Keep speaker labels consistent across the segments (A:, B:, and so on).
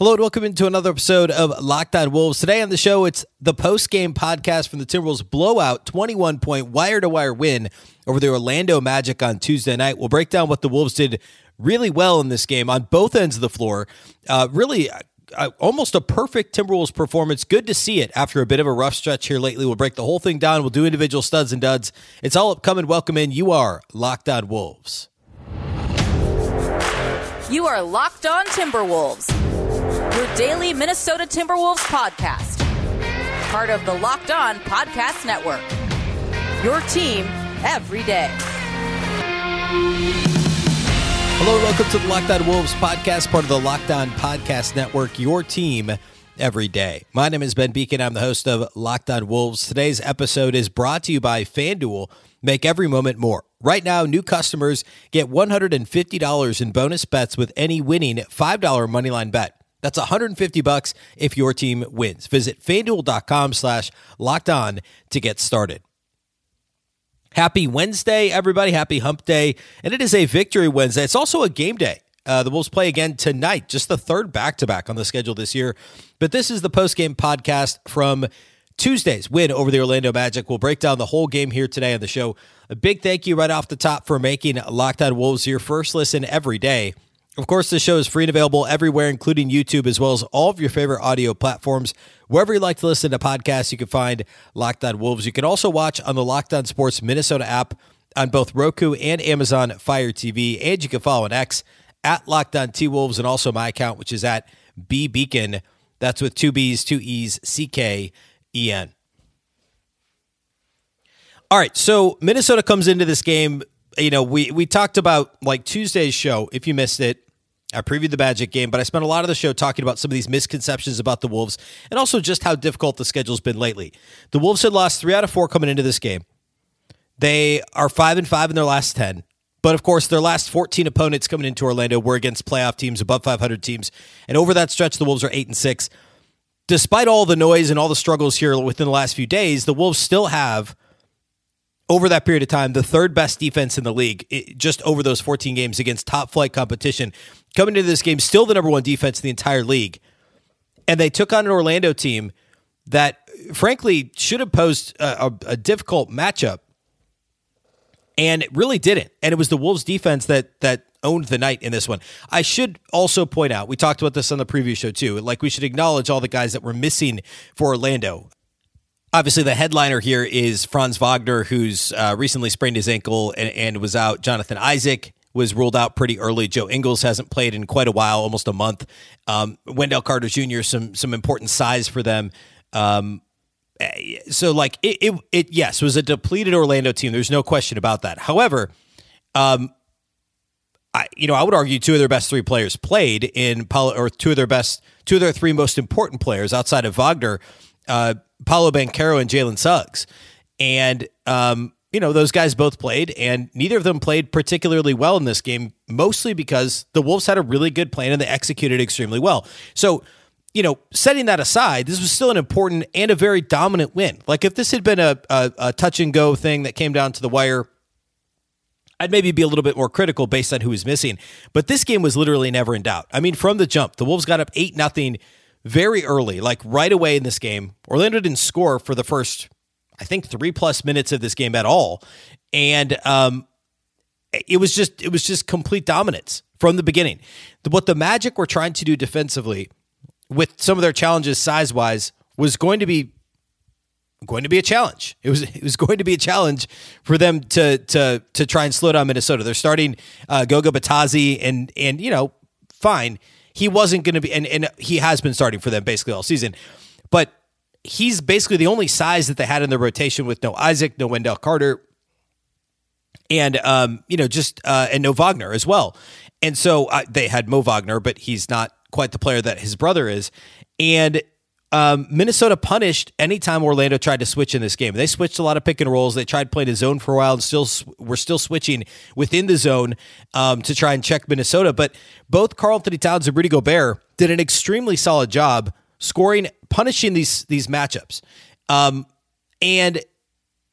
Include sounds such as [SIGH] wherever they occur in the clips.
A: Hello and welcome into another episode of Locked On Wolves. Today on the show, it's the post-game podcast from the Timberwolves blowout 21-point wire-to-wire win over the Orlando Magic on Tuesday night. We'll break down what the Wolves did really well in this game on both ends of the floor. Uh, really, uh, almost a perfect Timberwolves performance. Good to see it after a bit of a rough stretch here lately. We'll break the whole thing down. We'll do individual studs and duds. It's all upcoming. Welcome in. You are Locked On Wolves.
B: You are Locked On Timberwolves your daily Minnesota Timberwolves podcast. Part of the Locked On Podcast Network. Your team every day.
A: Hello, welcome to the Locked On Wolves podcast, part of the Locked On Podcast Network. Your team every day. My name is Ben Beecken. I'm the host of Locked On Wolves. Today's episode is brought to you by FanDuel. Make every moment more. Right now, new customers get $150 in bonus bets with any winning $5 moneyline bet. That's 150 bucks if your team wins. Visit fanduel.com slash locked on to get started. Happy Wednesday, everybody. Happy hump day. And it is a victory Wednesday. It's also a game day. Uh, the Wolves play again tonight, just the third back to back on the schedule this year. But this is the post game podcast from Tuesday's win over the Orlando Magic. We'll break down the whole game here today on the show. A big thank you right off the top for making Locked On Wolves your first listen every day. Of course, this show is free and available everywhere, including YouTube, as well as all of your favorite audio platforms. Wherever you like to listen to podcasts, you can find Locked On Wolves. You can also watch on the Locked On Sports Minnesota app on both Roku and Amazon Fire TV. And you can follow on X at Locked On T Wolves and also my account, which is at B Beecken. That's with two B's, two E's, C K E N. All right, so Minnesota comes into this game you know, we we talked about like Tuesday's show. If you missed it, I previewed the Magic game, but I spent a lot of the show talking about some of these misconceptions about the Wolves and also just how difficult the schedule's been lately. The Wolves had lost three out of four coming into this game. They are five and five in their last ten. But of course, their last 14 opponents coming into Orlando were against playoff teams, above 500 teams. And over that stretch, the Wolves are 8 and 6. Despite all the noise and all the struggles here within the last few days, the Wolves still have over that period of time, the third best defense in the league, it, just over those 14 games against top flight competition. Coming into this game, still the number one defense in the entire league. And they took on an Orlando team that, frankly, should have posed a, a, a difficult matchup and really didn't. And it was the Wolves defense that that owned the night in this one. I should also point out, we talked about this on the previous show too. Like we should acknowledge all the guys that were missing for Orlando. Obviously, the headliner here is Franz Wagner, who's uh, recently sprained his ankle and, and, was out. Jonathan Isaac was ruled out pretty early. Joe Ingles hasn't played in quite a while, almost a month. Um, Wendell Carter Jr. some some important size for them. Um, eh, so like it, it, it yes was a depleted Orlando team. There's no question about that. However, um, I you know I would argue two of their best three players played in Paolo, or two of their best two of their three most important players outside of Wagner. Uh, Paolo Banchero and Jalen Suggs. And, um, you know, those guys both played, and neither of them played particularly well in this game, mostly because the Wolves had a really good plan and they executed extremely well. So, you know, setting that aside, this was still an important and a very dominant win. Like, if this had been a, a, a touch and go thing that came down to the wire, I'd maybe be a little bit more critical based on who was missing. But this game was literally never in doubt. I mean, from the jump, the Wolves got up 8 nothing very early, like right away in this game. Orlando didn't score for the first, I think, three plus minutes of this game at all, and um, it was just it was just complete dominance from the beginning. What the Magic were trying to do defensively, with some of their challenges size wise, was going to be going to be a challenge. It was it was going to be a challenge for them to to to try and slow down Minnesota. They're starting uh, Goga Bitadze and and you know fine he wasn't going to be, and, and he has been starting for them basically all season. But he's basically the only size that they had in the rotation with no Isaac, no Wendell Carter, and um, you know, just uh, and no Wagner as well. And so uh, they had Mo Wagner, but he's not quite the player that his brother is. And um, Minnesota punished anytime Orlando tried to switch in this game. They switched a lot of pick and rolls. They tried playing a zone for a while and still were still switching within the zone um, to try and check Minnesota. But both Karl-Anthony Towns and Rudy Gobert did an extremely solid job scoring, punishing these these matchups. Um, and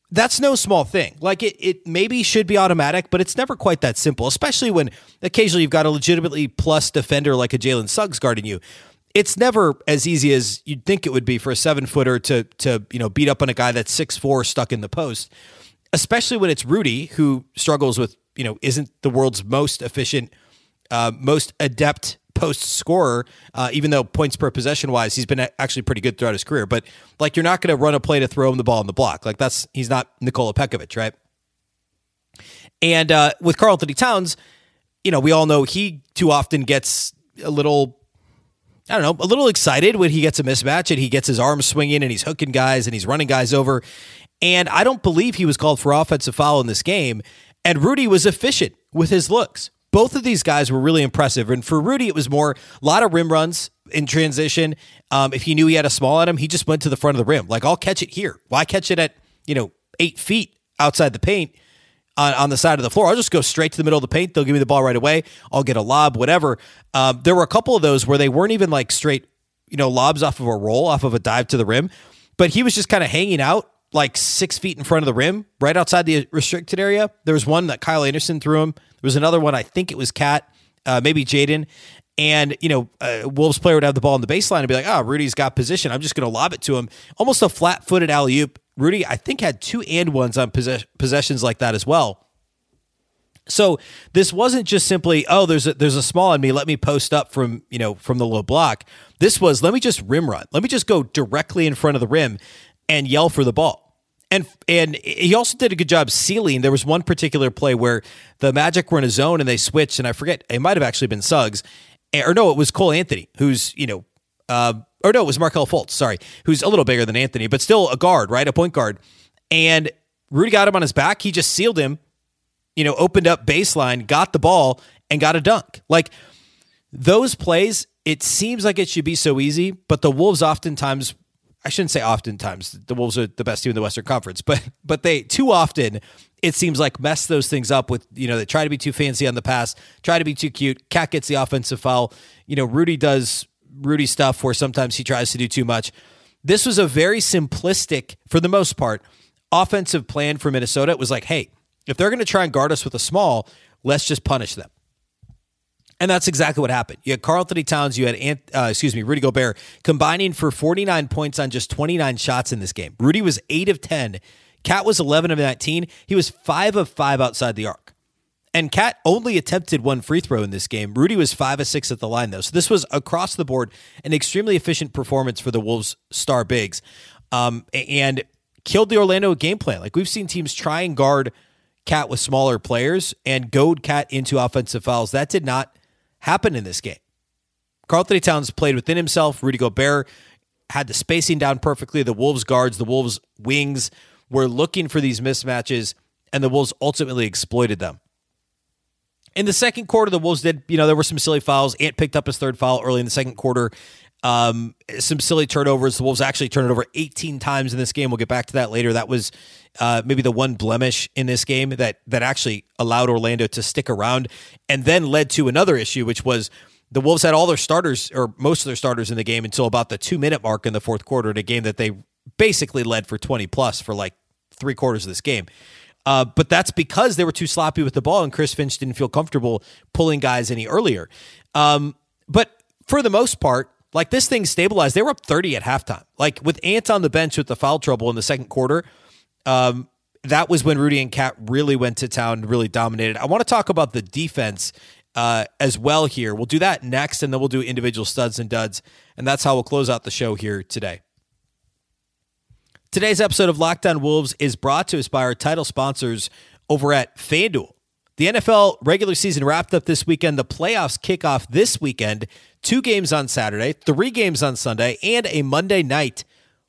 A: that's no small thing. Like it, it maybe should be automatic, but it's never quite that simple, especially when occasionally you've got a legitimately plus defender like a Jalen Suggs guarding you it's never as easy as you'd think it would be for a seven footer to to you know beat up on a guy that's six four stuck in the post, especially when it's Rudy who struggles with you know isn't the world's most efficient, uh, most adept post scorer. Uh, even though points per possession wise, he's been actually pretty good throughout his career. But like you're not going to run a play to throw him the ball in the block. Like that's he's not Nikola Pekovic, right? And uh, with Karl Anthony Towns, you know we all know he too often gets a little I don't know, a little excited when he gets a mismatch and he gets his arms swinging and he's hooking guys and he's running guys over. And I don't believe he was called for offensive foul in this game. And Rudy was efficient with his looks. Both of these guys were really impressive. And for Rudy, it was more a lot of rim runs in transition. Um, if he knew he had a small at him, he just went to the front of the rim. Like, I'll catch it here. Why catch it at, you know, eight feet outside the paint? on, on the side of the floor. I'll just go straight to the middle of the paint. They'll give me the ball right away. I'll get a lob, whatever. Um, there were a couple of those where they weren't even like straight, you know, lobs off of a roll, off of a dive to the rim, but he was just kind of hanging out like six feet in front of the rim, right outside the restricted area. There was one that Kyle Anderson threw him. There was another one, I think it was Cat, uh, maybe Jaden. And, you know, Wolves player would have the ball in the baseline and be like, oh, Rudy's got position. I'm just going to lob it to him. Almost a flat footed alley oop. Rudy, I think, had two and ones on possess- possessions like that as well. So this wasn't just simply, oh, there's a, there's a small on me. Let me post up from you know from the low block. This was let me just rim run. Let me just go directly in front of the rim and yell for the ball. And and he also did a good job sealing. There was one particular play where the Magic were in a zone and they switched, and I forget it might have actually been Suggs, or no, it was Cole Anthony, who's you know, uh, or no, it was Markelle Fultz. Sorry, who's a little bigger than Anthony, but still a guard, right, a point guard. And Rudy got him on his back. He just sealed him you know, opened up baseline, got the ball, and got a dunk. Like those plays, it seems like it should be so easy, but the Wolves oftentimes I shouldn't say oftentimes the Wolves are the best team in the Western Conference, but but they too often it seems like mess those things up with you know they try to be too fancy on the pass, try to be too cute. Cat gets the offensive foul. You know Rudy does Rudy stuff where sometimes he tries to do too much. This was a very simplistic, for the most part, offensive plan for Minnesota. It was like, hey, if they're going to try and guard us with a small, let's just punish them. And that's exactly what happened. You had Karl Anthony Towns, you had, uh, excuse me, Rudy Gobert combining for 49 points on just 29 shots in this game. Rudy was 8 of 10. Cat was 11 of 19. He was 5 of 5 outside the arc. And Cat only attempted one free throw in this game. Rudy was 5 of 6 at the line, though. So this was across the board an extremely efficient performance for the Wolves' star bigs um, and killed the Orlando game plan. Like we've seen teams try and guard – Cat with smaller players and goad Cat into offensive fouls. That did not happen in this game. Karl Anthony Towns played within himself. Rudy Gobert had the spacing down perfectly. The Wolves guards, the Wolves wings were looking for these mismatches, and the Wolves ultimately exploited them. In the second quarter, the Wolves did, you know, there were some silly fouls. Ant picked up his third foul early in the second quarter. Um, some silly turnovers. The Wolves actually turned it over 18 times in this game. We'll get back to that later. That was uh, maybe the one blemish in this game that that actually allowed Orlando to stick around, and then led to another issue, which was the Wolves had all their starters or most of their starters in the game until about the two minute mark in the fourth quarter in a game that they basically led for 20 plus for like three quarters of this game. Uh, but that's because they were too sloppy with the ball, and Chris Finch didn't feel comfortable pulling guys any earlier. Um, but for the most part, like this thing stabilized. They were up 30 at halftime. Like with Ant on the bench with the foul trouble in the second quarter, um, that was when Rudy and Cat really went to town, and really dominated. I want to talk about the defense uh, as well here. We'll do that next, and then we'll do individual studs and duds. And that's how we'll close out the show here today. Today's episode of Locked On Wolves is brought to us by our title sponsors over at FanDuel. The NFL regular season wrapped up this weekend. The playoffs kick off this weekend. Two games on Saturday, three games on Sunday, and a Monday night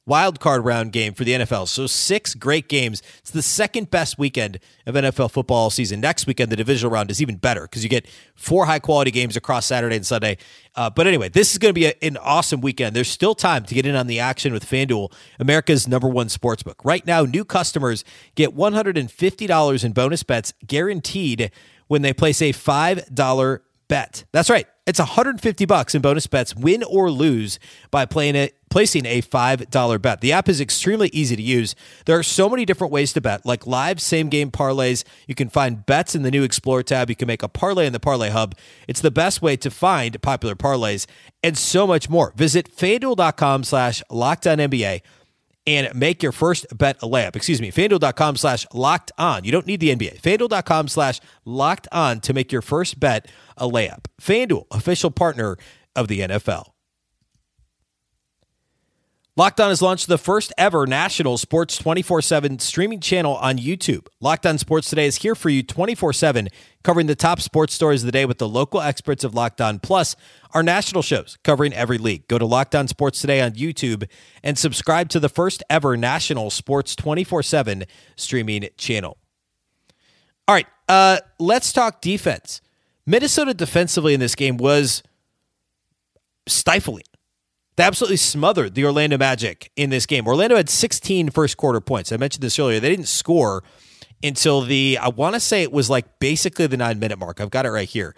A: wild card round game for the NFL. So six great games. It's the second best weekend of NFL football season. Next weekend, the divisional round is even better because you get four high quality games across Saturday and Sunday. Uh, but anyway, this is going to be a, an awesome weekend. There's still time to get in on the action with FanDuel, America's number one sportsbook. Right now, new customers get $150 in bonus bets guaranteed when they place a $5 bet. That's right It's 150 bucks in bonus bets, win or lose, by playing it, placing a $5 bet. The app is extremely easy to use. There are so many different ways to bet, like live same game parlays. You can find bets in the new Explore tab. You can make a parlay in the Parlay Hub. It's the best way to find popular parlays and so much more. Visit fanduel.com slash NBA and make your first bet a layup. Excuse me, fanduel.com slash locked on. You don't need the NBA. Fanduel.com slash locked on to make your first bet a layup. Fanduel, official partner of the NFL. Locked On has launched the first ever national sports 24 7 streaming channel on YouTube. Locked On Sports Today is here for you 24 7, covering the top sports stories of the day with the local experts of Locked On, plus our national shows covering every league. Go to Locked On Sports Today on YouTube and subscribe to the first ever national sports 24 7 streaming channel. All right, uh, let's talk defense. Minnesota defensively in this game was stifling. They absolutely smothered the Orlando Magic in this game. Orlando had 16 first quarter points. I mentioned this earlier. They didn't score until the, I want to say it was like basically the nine minute mark. I've got it right here.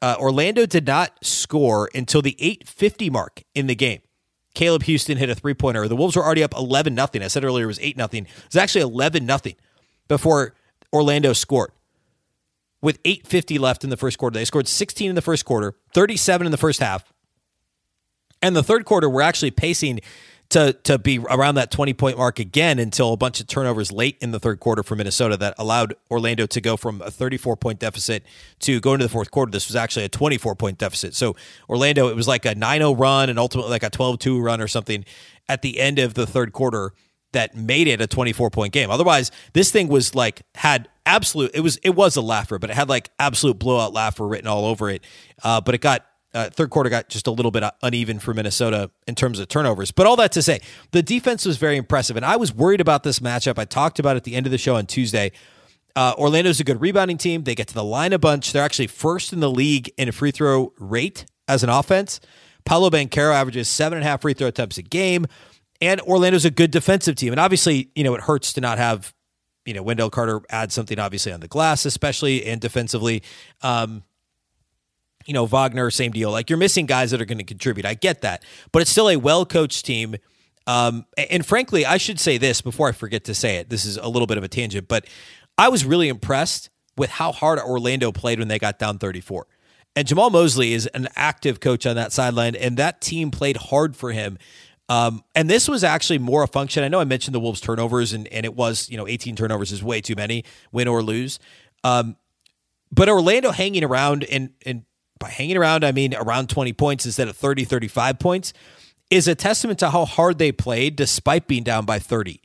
A: Uh, Orlando did not score until the 850 mark in the game. Caleb Houstan hit a three pointer. The Wolves were already up 11 nothing. I said earlier it was 8 nothing. It was actually 11 nothing before Orlando scored. With 850 left in the first quarter, they scored 16 in the first quarter, 37 in the first half. And the third quarter, we're actually pacing to to be around that 20 point mark again until a bunch of turnovers late in the third quarter for Minnesota that allowed Orlando to go from a 34 point deficit to go into the fourth quarter. This was actually a 24 point deficit. So Orlando, it was like a 9 0 run and ultimately like a 12 2 run or something at the end of the third quarter that made it a 24 point game. Otherwise, this thing was like had absolute it was it was a laugher, but it had like absolute blowout laugher written all over it. Uh, but it got uh, third quarter got just a little bit uneven for Minnesota in terms of turnovers. But all that to say, the defense was very impressive. And I was worried about this matchup. I talked about at the end of the show on Tuesday. Uh, Orlando's a good rebounding team. They get to the line a bunch. They're actually first in the league in a free throw rate as an offense. Paolo Banchero averages seven and a half free throw attempts a game. And Orlando's a good defensive team. And obviously, you know, it hurts to not have, you know, Wendell Carter add something obviously on the glass, especially and defensively. Um, you know, Wagner, same deal. Like you're missing guys that are going to contribute. I get that, but it's still a well coached team. Um, and frankly, I should say this before I forget to say it. This is a little bit of a tangent, but I was really impressed with how hard Orlando played when they got down 34. And Jamahl Mosley is an active coach on that sideline, and that team played hard for him. Um, and this was actually more a function. I know I mentioned the Wolves turnovers, and, and it was, you know, 18 turnovers is way too many, win or lose. Um, but Orlando hanging around and, and by hanging around, I mean around 20 points instead of 30, 35 points, is a testament to how hard they played despite being down by 30.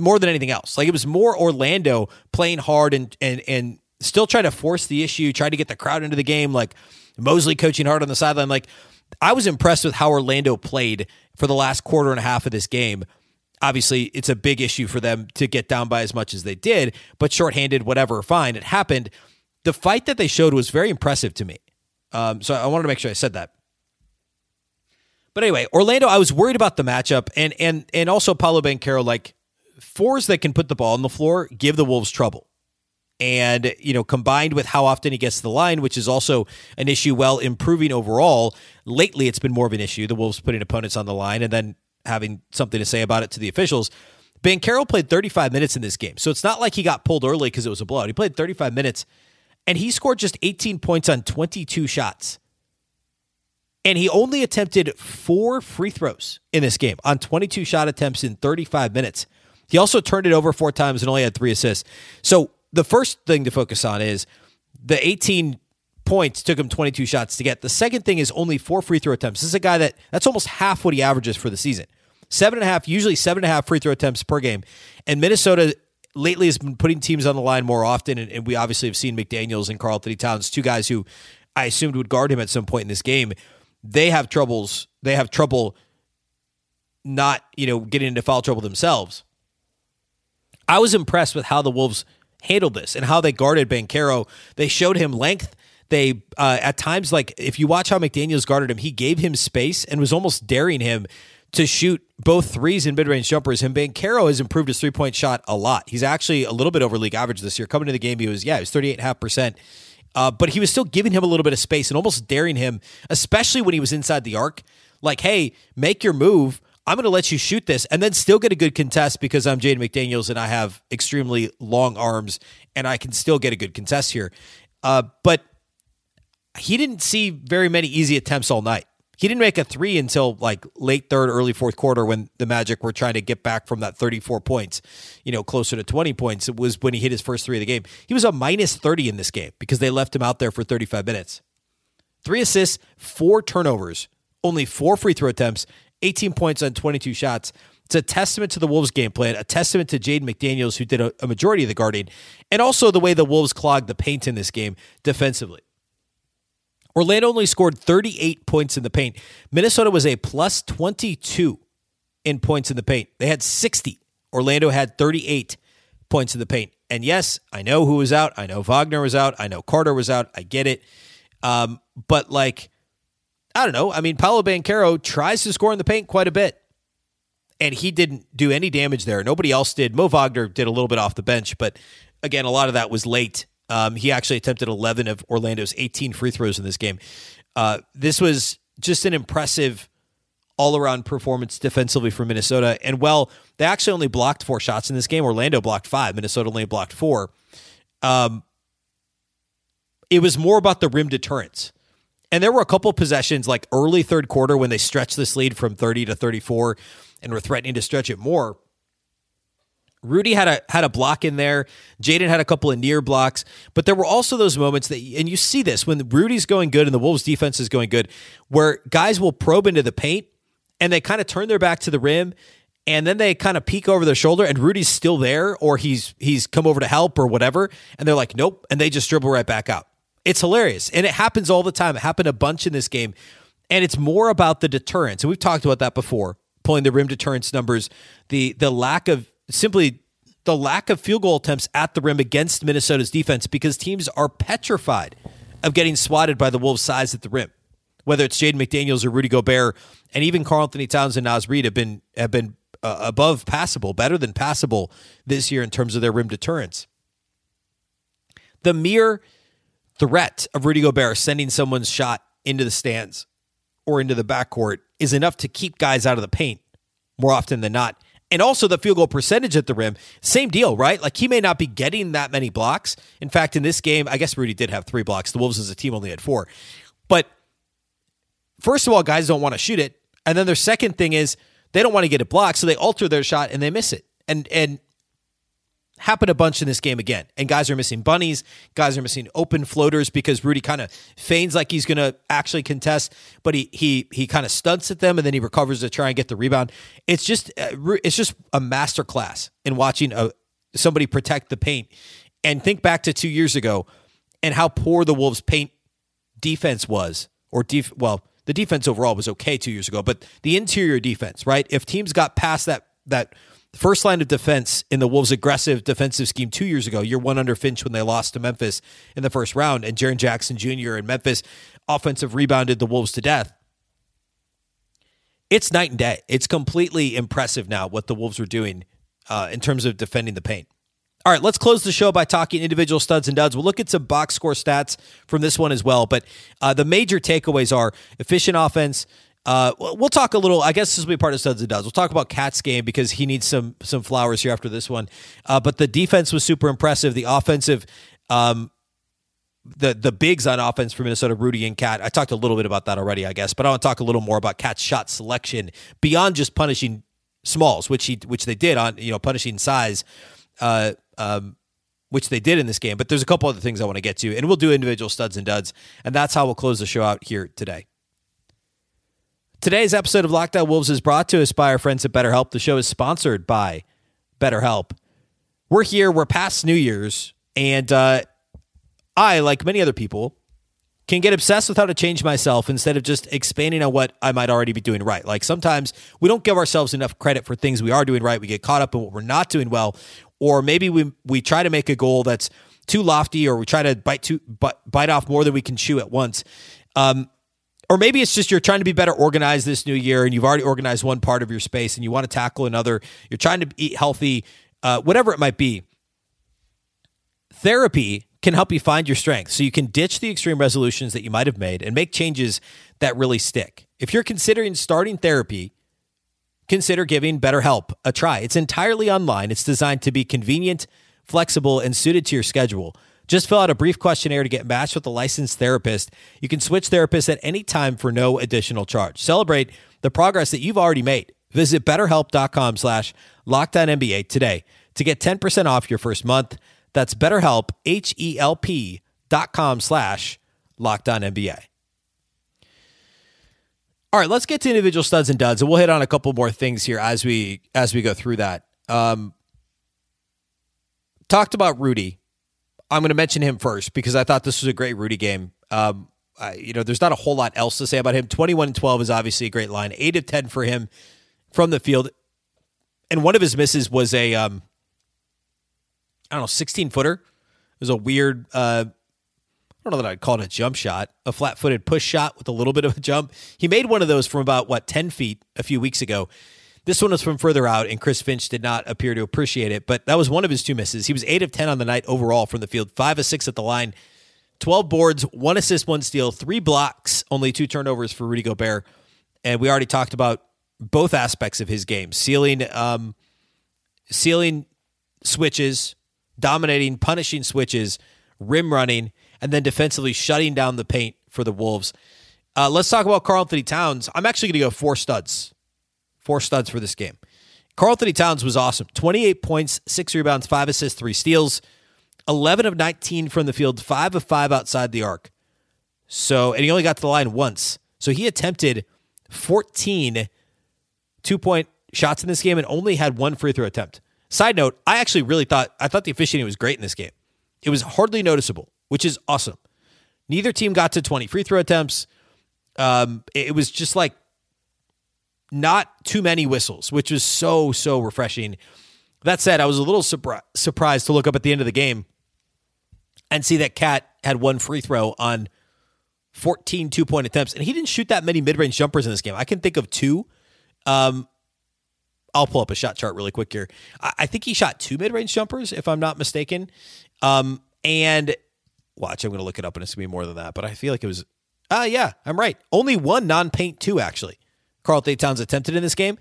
A: More than anything else. Like it was more Orlando playing hard and and and still trying to force the issue, trying to get the crowd into the game, like Mosley coaching hard on the sideline. Like I was impressed with how Orlando played for the last quarter and a half of this game. Obviously, it's a big issue for them to get down by as much as they did, but shorthanded, whatever, fine. It happened the fight that they showed was very impressive to me. Um, so I wanted to make sure I said that. But anyway, Orlando, I was worried about the matchup and and and also Paolo Banchero, like fours that can put the ball on the floor give the Wolves trouble. And, you know, combined with how often he gets to the line, which is also an issue, while improving overall. Lately, it's been more of an issue. The Wolves putting opponents on the line and then having something to say about it to the officials. Banchero played 35 minutes in this game. So it's not like he got pulled early because it was a blowout. He played 35 minutes and he scored just 18 points on 22 shots. And he only attempted four free throws in this game on 22 shot attempts in 35 minutes. He also turned it over four times and only had three assists. So the first thing to focus on is the 18 points took him 22 shots to get. The second thing is only four free throw attempts. This is a guy that that's almost half what he averages for the season. Seven and a half, usually seven and a half free throw attempts per game. And Minnesota lately has been putting teams on the line more often, and, and we obviously have seen McDaniels and Karl-Anthony Towns, two guys who I assumed would guard him at some point in this game. They have troubles. They have trouble not, you know, getting into foul trouble themselves. I was impressed with how the Wolves handled this and how they guarded Banchero. They showed him length. They uh, at times, like if you watch how McDaniel's guarded him, he gave him space and was almost daring him to shoot both threes and mid range jumpers. And Banchero has improved his three point shot a lot. He's actually a little bit over league average this year. Coming to the game, he was, yeah, he was 38.5% Uh, but he was still giving him a little bit of space and almost daring him, especially when he was inside the arc. Like, hey, make your move. I'm going to let you shoot this and then still get a good contest because I'm Jaden McDaniels and I have extremely long arms and I can still get a good contest here. Uh, but he didn't see very many easy attempts all night. He didn't make a three until like late third, early fourth quarter when the Magic were trying to get back from that 34 points, you know, closer to 20 points. It was when he hit his first three of the game. He was a minus 30 in this game because they left him out there for 35 minutes. Three assists, four turnovers, only four free throw attempts, 18 points on 22 shots. It's a testament to the Wolves' game plan, a testament to Jaden McDaniels, who did a, a majority of the guarding, and also the way the Wolves clogged the paint in this game defensively. Orlando only scored 38 points in the paint. Minnesota was a plus 22 in points in the paint. They had 60. Orlando had 38 points in the paint. And yes, I know who was out. I know Wagner was out. I know Carter was out. I get it. Um, but like, I don't know. I mean, Paolo Banchero tries to score in the paint quite a bit. And he didn't do any damage there. Nobody else did. Mo Wagner did a little bit off the bench, but again, a lot of that was late um, he actually attempted 11 of Orlando's 18 free throws in this game. Uh, this was just an impressive all around performance defensively for Minnesota. And well, they actually only blocked four shots in this game. Orlando blocked five, Minnesota only blocked four. Um, it was more about the rim deterrence. And there were a couple possessions like early third quarter when they stretched this lead from 30 to 34 and were threatening to stretch it more Rudy had a had a block in there. Jaden had a couple of near blocks, but there were also those moments that, and you see this when Rudy's going good and the Wolves' defense is going good, where guys will probe into the paint and they kind of turn their back to the rim, and then they kind of peek over their shoulder, and Rudy's still there, or he's he's come over to help or whatever, and they're like, nope, and they just dribble right back out. It's hilarious, and it happens all the time. It happened a bunch in this game, and it's more about the deterrence, and we've talked about that before, pulling the rim deterrence numbers, the the lack of simply the lack of field goal attempts at the rim against Minnesota's defense because teams are petrified of getting swatted by the Wolves' size at the rim. Whether it's Jaden McDaniels or Rudy Gobert, and even Karl-Anthony Towns and Naz Reid have been have been uh, above passable, better than passable this year in terms of their rim deterrence. The mere threat of Rudy Gobert sending someone's shot into the stands or into the backcourt is enough to keep guys out of the paint more often than not and also the field goal percentage at the rim, same deal, right? Like he may not be getting that many blocks. In fact, in this game, I guess Rudy did have three blocks. The Wolves as a team only had four. But first of all, guys don't want to shoot it. And then their second thing is they don't want to get it blocked, so they alter their shot and they miss it. And and happened a bunch in this game again. And guys are missing bunnies. Guys are missing open floaters because Rudy kind of feigns like he's going to actually contest, but he he he kind of stunts at them and then he recovers to try and get the rebound. It's just uh, it's just a masterclass in watching a, somebody protect the paint. And think back to two years ago and how poor the Wolves' paint defense was, or def- well, the defense overall was okay two years ago, but the interior defense, right? If teams got past that that first line of defense in the Wolves' aggressive defensive scheme two years ago. You're one under Finch when they lost to Memphis in the first round, and Jaren Jackson Jr. and Memphis offensive rebounded the Wolves to death. It's night and day. It's completely impressive now what the Wolves are doing uh, in terms of defending the paint. All right, let's close the show by talking individual studs and duds. We'll look at some box score stats from this one as well. But uh, the major takeaways are efficient offense, uh, we'll talk a little. I guess this will be part of studs and duds. We'll talk about Cat's game because he needs some some flowers here after this one. Uh, but the defense was super impressive. The offensive, um, the the bigs on offense for Minnesota, Rudy and Cat. I talked a little bit about that already, I guess. But I want to talk a little more about Cat's shot selection beyond just punishing smalls, which he which they did on you know punishing size. Uh, um, which they did in this game, but there's a couple other things I want to get to, and we'll do individual studs and duds, and that's how we'll close the show out here today. Today's episode of Locked On Wolves is brought to us by our friends at BetterHelp. The show is sponsored by BetterHelp. We're here, we're past New Year's, and uh, I, like many other people, can get obsessed with how to change myself instead of just expanding on what I might already be doing right. Like sometimes we don't give ourselves enough credit for things we are doing right. We get caught up in what we're not doing well, or maybe we we try to make a goal that's too lofty, or we try to bite too bite, off more than we can chew at once. Um, or maybe it's just you're trying to be better organized this new year and you've already organized one part of your space and you want to tackle another. You're trying to eat healthy, uh, whatever it might be. Therapy can help you find your strength so you can ditch the extreme resolutions that you might have made and make changes that really stick. If you're considering starting therapy, consider giving BetterHelp a try. It's entirely online, it's designed to be convenient, flexible, and suited to your schedule. Just fill out a brief questionnaire to get matched with a licensed therapist. You can switch therapists at any time for no additional charge. Celebrate the progress that you've already made. Visit betterhelp.com slash lockedonNBA today to get 10% off your first month. That's betterhelp, H-E-L-P dot com slash lockedonNBA. All right, let's get to individual studs and duds, and we'll hit on a couple more things here as we as we go through that. Um, talked about Rudy. I'm going to mention him first because I thought this was a great Rudy game. Um, I, you know, there's not a whole lot else to say about him. 21 and 12 is obviously a great line. Eight of 10 for him from the field, and one of his misses was a um, I don't know, 16 footer. It was a weird. Uh, I don't know that I'd call it a jump shot, a flat footed push shot with a little bit of a jump. He made one of those from about, what, 10 feet a few weeks ago. This one was from further out, and Chris Finch did not appear to appreciate it, but that was one of his two misses. He was 8 of 10 on the night overall from the field, 5 of 6 at the line, 12 boards, 1 assist, 1 steal, 3 blocks, only 2 turnovers for Rudy Gobert. And we already talked about both aspects of his game sealing, um, sealing switches, dominating, punishing switches, rim running and then defensively shutting down the paint for the Wolves. Uh, let's talk about Karl-Anthony Towns. I'm actually going to go four studs. Four studs for this game. Karl Anthony Towns was awesome. 28 points, six rebounds, five assists, three steals, 11 of 19 from the field, five of five outside the arc. So, and he only got to the line once. So he attempted 14 two point shots in this game and only had one free throw attempt. Side note, I actually really thought I thought the officiating was great in this game. It was hardly noticeable which is awesome. Neither team got to 20 free throw attempts. Um, it was just like not too many whistles, which was so, so refreshing. That said, I was a little surpri- surprised to look up at the end of the game and see that Cat had one free throw on 14 two point attempts. And he didn't shoot that many mid range jumpers in this game. I can think of two. Um, I'll pull up a shot chart really quick here. I, I think he shot two mid range jumpers, if I'm not mistaken. Um, and Watch, I'm going to look it up and it's going to be more than that. But I feel like it was, ah, uh, yeah, I'm right. Only one non paint two, actually. Karl-Anthony Towns attempted in this game.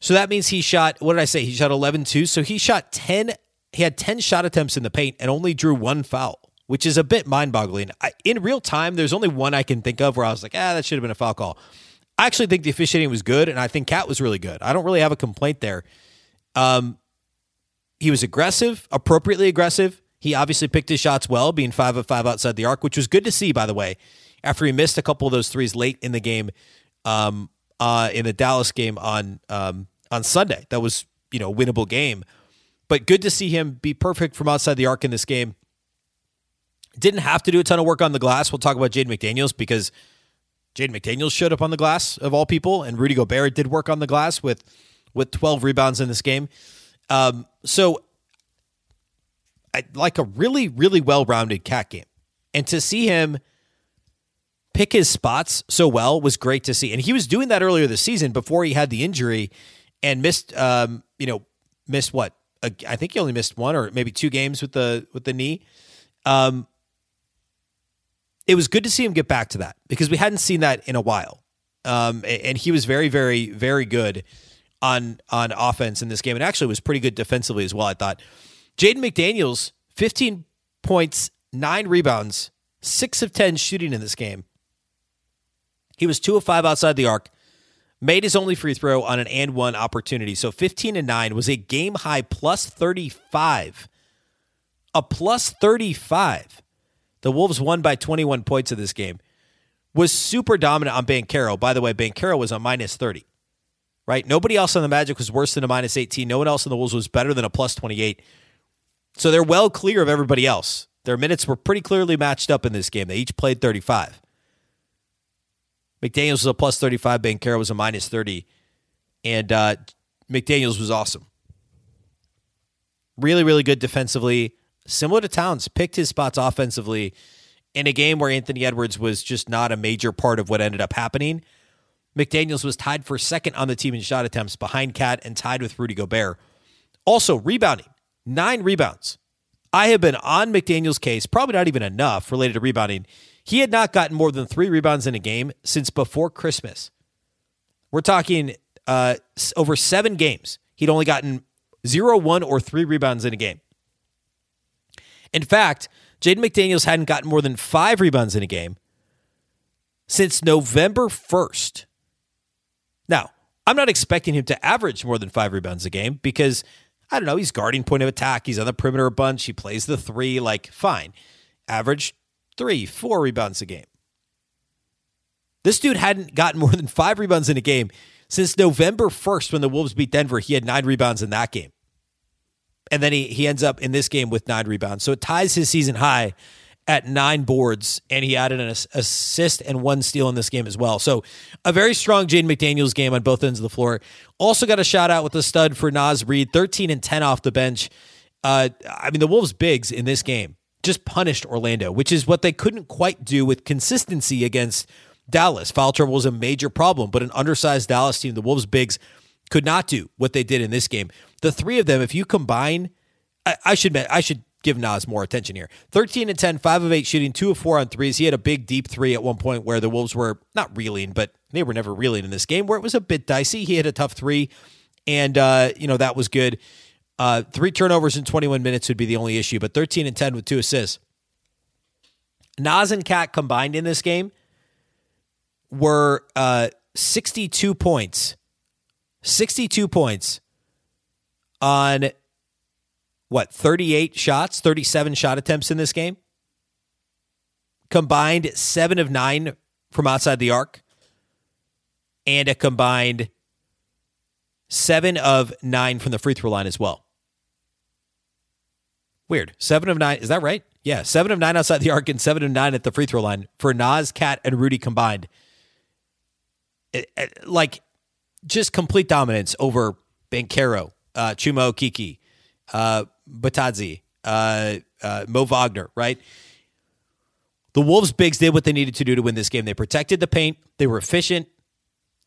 A: So that means he shot, what did I say? He shot 11 2. So he shot 10, he had 10 shot attempts in the paint and only drew one foul, which is a bit mind boggling. In real time, there's only one I can think of where I was like, ah, that should have been a foul call. I actually think the officiating was good, and I think Cat was really good. I don't really have a complaint there. Um, he was aggressive, appropriately aggressive. He obviously picked his shots well, being five of five outside the arc, which was good to see, by the way, after he missed a couple of those threes late in the game, um, uh, in the Dallas game on um, on Sunday. That was you know winnable game, but good to see him be perfect from outside the arc in this game. Didn't have to do a ton of work on the glass. We'll talk about Jaden McDaniels because Jaden McDaniels showed up on the glass of all people, and Rudy Gobert did work on the glass with with 12 rebounds in this game. Um, so I, like a really, really well rounded cat game. And to see him pick his spots so well was great to see. And he was doing that earlier this season before he had the injury and missed, um, you know, missed what? I think he only missed one or maybe two games with the with the knee. Um, it was good to see him get back to that because we hadn't seen that in a while. Um, and he was very, very, very good on on offense in this game, and actually was pretty good defensively as well. I thought. Jaden McDaniels, 15 points, nine rebounds, six of 10 shooting in this game. He was two of five outside the arc, made his only free throw on an and one opportunity. So 15 and nine was a game high plus 35. A plus 35. The Wolves won by 21 points of this game. Was super dominant on Banchero. By the way, Banchero was a minus 30. Right? Nobody else on the Magic was worse than a minus 18. No one else in the Wolves was better than a plus 28. So they're well clear of everybody else. Their minutes were pretty clearly matched up in this game. They each played 35. McDaniels was a plus 35. Banchero was a minus 30. And uh, McDaniels was awesome. Really, really good defensively. Similar to Towns, picked his spots offensively in a game where Anthony Edwards was just not a major part of what ended up happening. McDaniels was tied for second on the team in shot attempts behind Cat and tied with Rudy Gobert. Also, rebounding nine rebounds, I have been on McDaniel's case, probably not even enough related to rebounding. He had not gotten more than three rebounds in a game since before Christmas. We're talking uh, over seven games. He'd only gotten zero, one, or three rebounds in a game. In fact, Jaden McDaniels hadn't gotten more than five rebounds in a game since November 1st. Now, I'm not expecting him to average more than five rebounds a game because, I don't know, he's guarding point of attack. He's on the perimeter a bunch. He plays the three. Like, fine. Average three, four rebounds a game. This dude hadn't gotten more than five rebounds in a game since November 1st when the Wolves beat Denver. He had nine rebounds in that game. And then he, he ends up in this game with nine rebounds. So it ties his season high at nine boards, and he added an assist and one steal in this game as well. So a very strong Jaden McDaniels game on both ends of the floor. Also got a shout out with the stud for Naz Reid, 13 and 10 off the bench. Uh, I mean, the Wolves' bigs in this game just punished Orlando, which is what they couldn't quite do with consistency against Dallas. Foul trouble was a major problem, but an undersized Dallas team, the Wolves' bigs, could not do what they did in this game. The three of them, if you combine, I, I should I should give Naz more attention here. 13 and 10, 5 of 8 shooting, 2 of 4 on threes. He had a big deep three at one point where the Wolves were not reeling, but they were never reeling in this game where it was a bit dicey. He had a tough three, and, uh, you know, that was good. Uh, three turnovers in 21 minutes would be the only issue, but 13 and 10 with two assists. Naz and Cat combined in this game were uh, 62 points. 62 points on what, 38 shots, 37 shot attempts in this game? Combined seven of nine from outside the arc, and a combined seven of nine from the free throw line as well. Weird. Seven of nine. Is that right? Yeah. Seven of nine outside the arc and seven of nine at the free throw line for Naz, Cat, and Rudy combined. It, it, like, just complete dominance over Banchero, uh, Chuma Okeke, uh, Bitadze, uh, uh, Mo Wagner, right? The Wolves' bigs did what they needed to do to win this game. They protected the paint. They were efficient.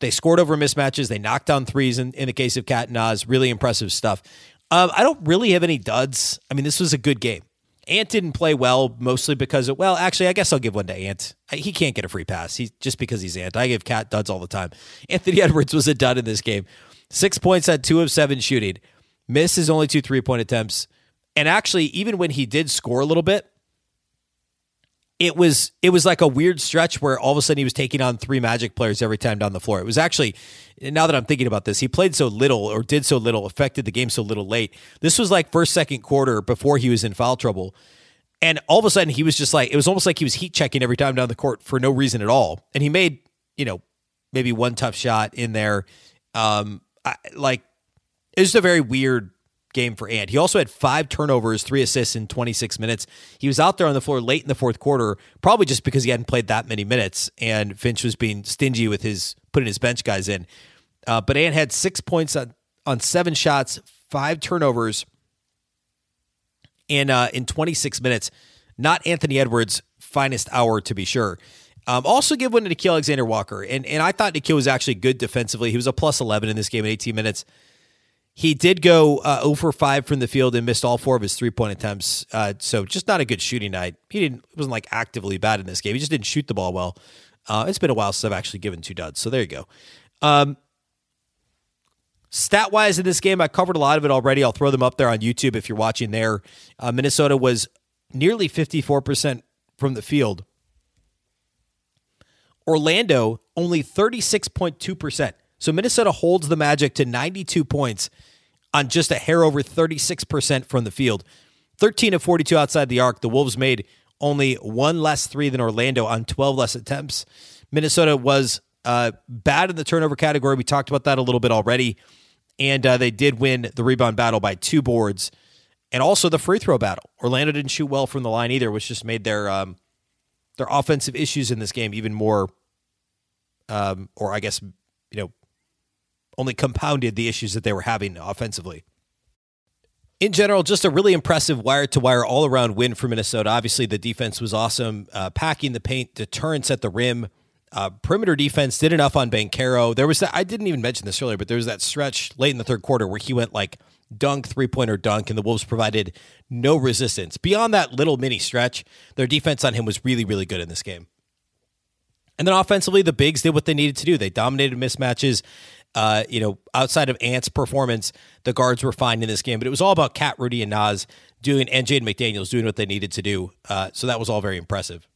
A: They scored over mismatches. They knocked down threes in, in the case of Cat and Naz. Really impressive stuff. Um, I don't really have any duds. I mean, this was a good game. Ant didn't play well, mostly because of, well, actually, I guess I'll give one to Ant. He can't get a free pass. He just because he's Ant. I give Cat duds all the time. Anthony [LAUGHS] Edwards was a dud in this game. Six points at two of seven shooting. Missed his only two three point attempts. And actually, even when he did score a little bit, it was it was like a weird stretch where all of a sudden he was taking on three Magic players every time down the floor. It was actually now that I'm thinking about this, he played so little or did so little, affected the game so little late. This was like first second quarter before he was in foul trouble. And all of a sudden he was just like it was almost like he was heat checking every time down the court for no reason at all. And he made, you know, maybe one tough shot in there. Um I, like it was a very weird game for Ant. He also had five turnovers, three assists in 26 minutes. He was out there on the floor late in the fourth quarter, probably just because he hadn't played that many minutes, and Finch was being stingy with his putting his bench guys in. Uh, but Ant had six points on, on seven shots, five turnovers in uh, in 26 minutes. Not Anthony Edwards' finest hour, to be sure. Um, also, give one to Nickeil Alexander Walker, and and I thought Nickeil was actually good defensively. He was a plus 11 in this game in 18 minutes. He did go uh, 0 for 5 from the field and missed all four of his three point attempts. Uh, so just not a good shooting night. He didn't wasn't like actively bad in this game. He just didn't shoot the ball well. Uh, it's been a while since I've actually given two duds. So there you go. Um, stat wise in this game, I covered a lot of it already. I'll throw them up there on YouTube if you're watching there. Uh, Minnesota was nearly 54% from the field. Orlando only 36.2%. So Minnesota holds the Magic to 92 points on just a hair over 36% from the field. 13 of 42 outside the arc. The Wolves made only one less three than Orlando on 12 less attempts. Minnesota was uh, bad in the turnover category. We talked about that a little bit already. And uh, they did win the rebound battle by two boards and also the free throw battle. Orlando didn't shoot well from the line either, which just made their um, their offensive issues in this game even more, um, or I guess, only compounded the issues that they were having offensively. In general, just a really impressive wire to wire all around win for Minnesota. Obviously, the defense was awesome, uh, packing the paint, deterrence at the rim. Uh, perimeter defense did enough on Banchero. There was that, I didn't even mention this earlier, but there was that stretch late in the third quarter where he went like dunk, three pointer dunk, and the Wolves provided no resistance. Beyond that little mini stretch, their defense on him was really, really good in this game. And then offensively, the bigs did what they needed to do. They dominated mismatches. Uh, you know, outside of Ant's performance, the guards were fine in this game, but it was all about Cat, Rudy, and Naz doing, and Jaden McDaniels doing what they needed to do. Uh, so that was all very impressive.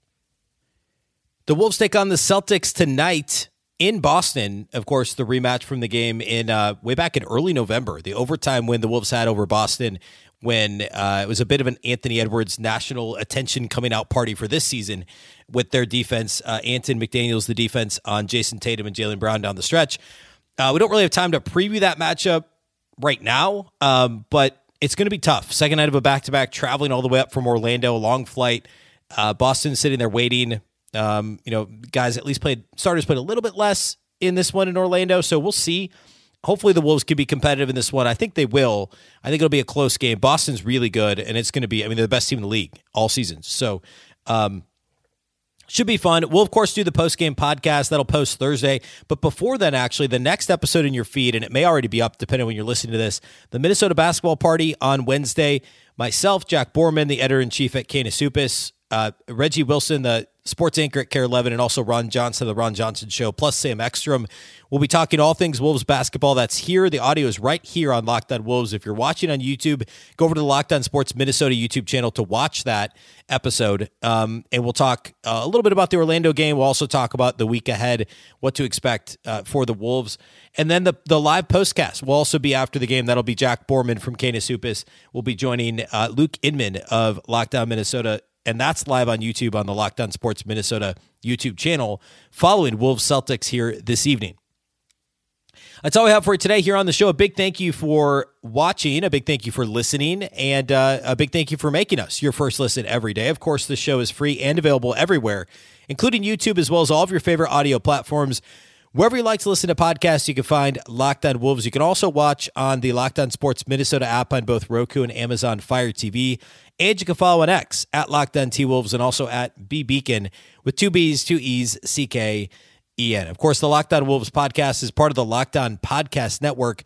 A: The Wolves take on the Celtics tonight in Boston. Of course, the rematch from the game in uh, way back in early November, the overtime win the Wolves had over Boston when uh, it was a bit of an Anthony Edwards national attention coming out party for this season with their defense. Uh, Anton McDaniels, the defense on Jayson Tatum and Jaylen Brown down the stretch. Uh, we don't really have time to preview that matchup right now, um, but it's going to be tough. Second night of a back to back, traveling all the way up from Orlando, long flight. Uh, Boston sitting there waiting. Um, you know, guys at least played starters played a little bit less in this one in Orlando, so we'll see. Hopefully, the Wolves can be competitive in this one. I think they will. I think it'll be a close game. Boston's really good, and it's going to be. I mean, they're the best team in the league all season. So, um, should be fun. We'll, of course, do the post game podcast that'll post Thursday. But before then, actually, the next episode in your feed, and it may already be up depending on when you're listening to this, the Minnesota basketball party on Wednesday. Myself, Jack Borman, the editor in chief at Canis Hoopus, uh, Reggie Wilson, the sports anchor at KARE 11, and also Ron Johnson, the Ron Johnson Show, plus Sam Ekstrom. We'll be talking all things Wolves basketball. That's here. The audio is right here on Locked On Wolves. If you're watching on YouTube, go over to the Locked On Sports Minnesota YouTube channel to watch that episode. Um, and we'll talk uh, a little bit about the Orlando game. We'll also talk about the week ahead, what to expect uh, for the Wolves. And then the, the live postcast will also be after the game. That'll be Jack Borman from Canis Hoopus. We'll be joining uh, Luke Inman of Locked On Minnesota and that's live on YouTube on the Locked On Sports Minnesota YouTube channel following Wolves Celtics here this evening. That's all we have for today here on the show. A big thank you for watching, a big thank you for listening, and uh, a big thank you for making us your first listen every day. Of course, the show is free and available everywhere, including YouTube as well as all of your favorite audio platforms. Wherever you like to listen to podcasts, you can find Locked On Wolves. You can also watch on the Locked On Sports Minnesota app on both Roku and Amazon Fire TV. And you can follow on X at Locked On T Wolves and also at B Beecken with two B's, two E's, C K E N. Of course, the Locked On Wolves podcast is part of the Locked On Podcast Network,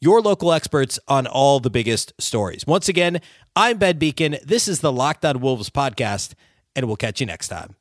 A: your local experts on all the biggest stories. Once again, I'm Ben Beecken. This is the Locked On Wolves podcast, and we'll catch you next time.